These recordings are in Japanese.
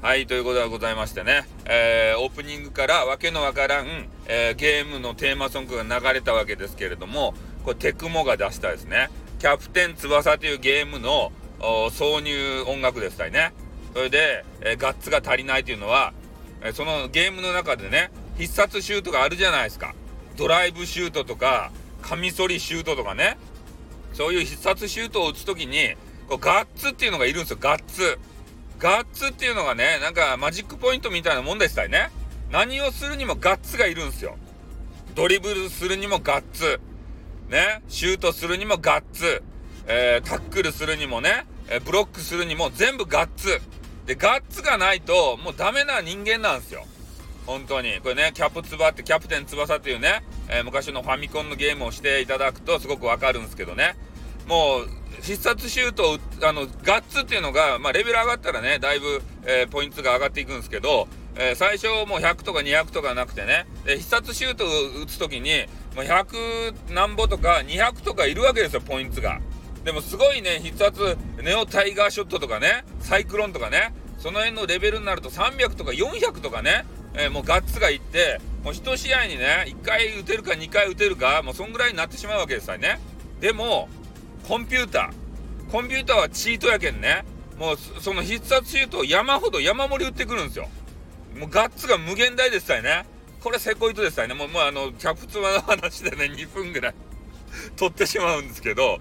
はい、ということでございましてね、えー、オープニングからわけのわからん、えー、ゲームのテーマソングが流れたわけですけれども、これテクモが出したですね、キャプテン翼というゲームの挿入音楽でしたりね。それで、えー、ガッツが足りないというのは、えそのゲームの中でね、必殺シュートがあるじゃないですか。ドライブシュートとか、カミソリシュートとかね。そういう必殺シュートを打つときに、こうガッツっていうのがいるんですよ、ガッツ。ガッツっていうのがね、なんかマジックポイントみたいなもんでしたよね。何をするにもガッツがいるんですよ。ドリブルするにもガッツ。ね、シュートするにもガッツ。えー、タックルするにもね、えブロックするにも全部ガッツ。で、ガッツがないともうダメな人間なんですよ。本当に。これね、キャプツバって、キャプテン翼っていうね、えー、昔のファミコンのゲームをしていただくとすごくわかるんですけどね。もう、必殺シュートをあの、ガッツっていうのが、まあ、レベル上がったらね、だいぶ、えー、ポイントが上がっていくんですけど、えー、最初もう100とか200とかなくてね、必殺シュートを打つときに、もう100何歩とか200とかいるわけですよ、ポイントが。でもすごいね、必殺、ネオタイガーショットとかね、サイクロンとかね、その辺のレベルになると300とか400とかね、えー、もうガッツがいって、もう1試合にね、1回打てるか2回打てるか、もうそんぐらいになってしまうわけですよね。でも、コンピューター。コンピューターはチートやけんね。もう、その必殺シュートを山ほど山盛り打ってくるんですよ。もうガッツが無限大でしたよね。これセコイトでしたよね。もう、もうあの、キャプツバの話でね、2分ぐらい取ってしまうんですけど、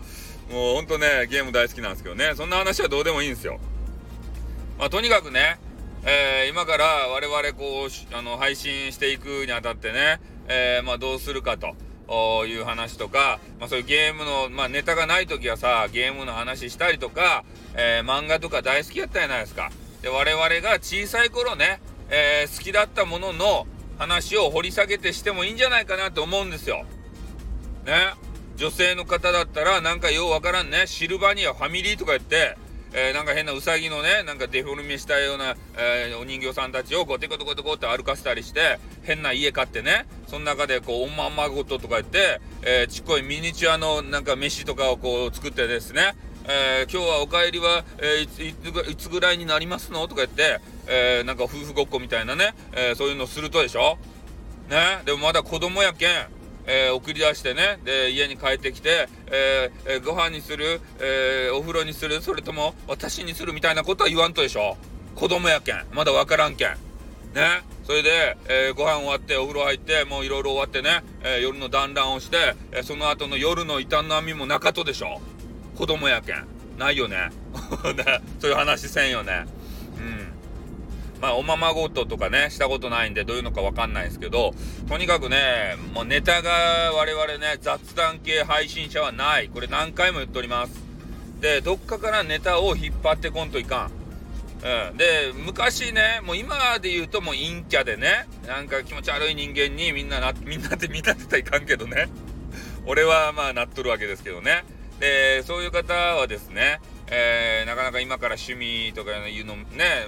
もうほんとね、ゲーム大好きなんですけどね、そんな話はどうでもいいんですよ。まあ、とにかくね、えー、今から我々こう、あの、配信していくにあたってね、えー、まあ、どうするかと。いう話とか、まあそういうゲームの、まあネタがない時はさ、ゲームの話したりとか、えー、漫画とか大好きやったじゃないですか。で、我々が小さい頃ね、えー、好きだったものの話を掘り下げてしてもいいんじゃないかなと思うんですよ。ね。女性の方だったら、なんかようわからんね、シルバニアファミリーとか言って、えー、なんか変なウサギのね、なんかデフォルメしたような、えー、お人形さんたちをこうテコテコテコって歩かせたりして、変な家買ってね、その中でこう、おまんまごととか言って、えー、ちっこいミニチュアのなんか飯とかをこう作ってですね、えー、今日はお帰りは、えー、いつぐらいになりますのとか言って、えー、なんか夫婦ごっこみたいなね、えそういうのするとでしょ？ね、でもまだ子供やけん、えー、送り出してね、で、家に帰ってきて、えー、えー、ご飯にする、えお風呂にする、それとも私にするみたいなことは言わんとでしょ子供やけん。まだわからんけん。ね。それで、えご飯終わってお風呂入って、もういろいろ終わってね、え夜の団らんをして、えその後の夜の痛みもなかとでしょ子供やけん。ないよ ね。そういう話せんよね。うんまあ、おままごととかね、したことないんで、どういうのかわかんないですけど、とにかくね、もうネタが我々ね、雑談系配信者はない。これ何回も言っております。で、どっかからネタを引っ張ってこんといかん。うん。で、昔ね、もう今で言うともう陰キャでね、なんか気持ち悪い人間にみんなな、みんなって見立てたらいかんけどね。俺はまあなっとるわけですけどね。で、そういう方はですね、えー、なかなか今から趣味とかいうのね、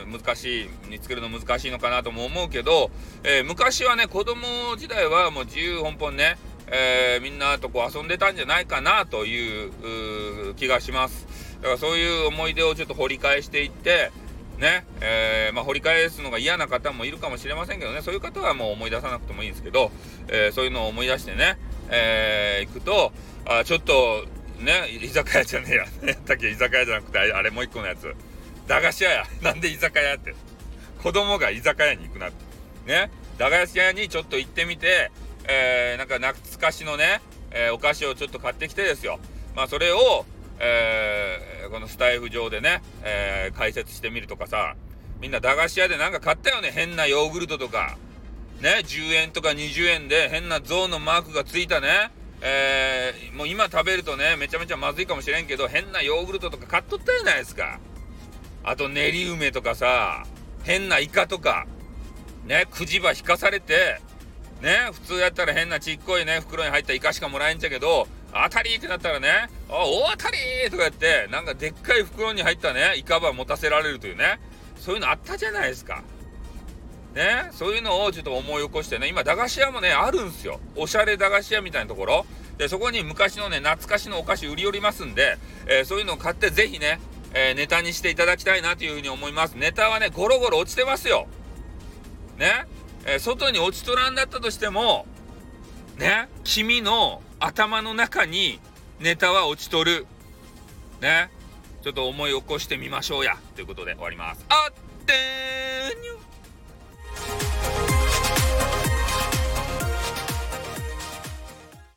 難しい、見つけるの難しいのかなとも思うけど、えー、昔はね、子供時代はもう自由奔放ね、えー、みんなとこう遊んでたんじゃないかなという気がします。だからそういう思い出をちょっと掘り返していって、ね、えー、まあ、掘り返すのが嫌な方もいるかもしれませんけどね、そういう方はもう思い出さなくてもいいんですけど、えー、そういうのを思い出してね、えー、行くと、あちょっと、ね、居酒屋じゃねえや。ね、だっけ居酒屋じゃなくて、あれもう一個のやつ。駄菓子屋や。なんで居酒屋って。子供が居酒屋に行くなって。ね。駄菓子屋にちょっと行ってみて、えー、なんか懐かしのね、えー、お菓子をちょっと買ってきてですよ。まあそれを、えー、このスタイフ上でね、え、解説してみるとかさ、みんな駄菓子屋でなんか買ったよね。変なヨーグルトとか。ね、10円とか20円で変な象のマークがついたね、えー、もう今食べるとね、めちゃめちゃまずいかもしれんけど、変なヨーグルトとか買っとったじゃないですか。あと練り梅とかさ、変なイカとか、ね、くじば引かされて、ね、普通やったら変なちっこいね、袋に入ったイカしかもらえんちゃけど、当たりってなったらね、あ、大当たりとかやって、なんかでっかい袋に入ったね、イカば持たせられるというね、そういうのあったじゃないですか。ね、そういうのをちょっと思い起こしてね、今、駄菓子屋もね、あるんすよ。おしゃれ駄菓子屋みたいなところ。で、そこに昔のね、懐かしのお菓子売り寄りますんで、えー、そういうのを買ってぜひね、えー、ネタにしていただきたいなというふうに思います。ネタはね、ゴロゴロ落ちてますよ。ね、えー、外に落ちとらんだったとしても、ね、君の頭の中にネタは落ちとる。ね、ちょっと思い起こしてみましょうや。ということで終わります。あってーにゅ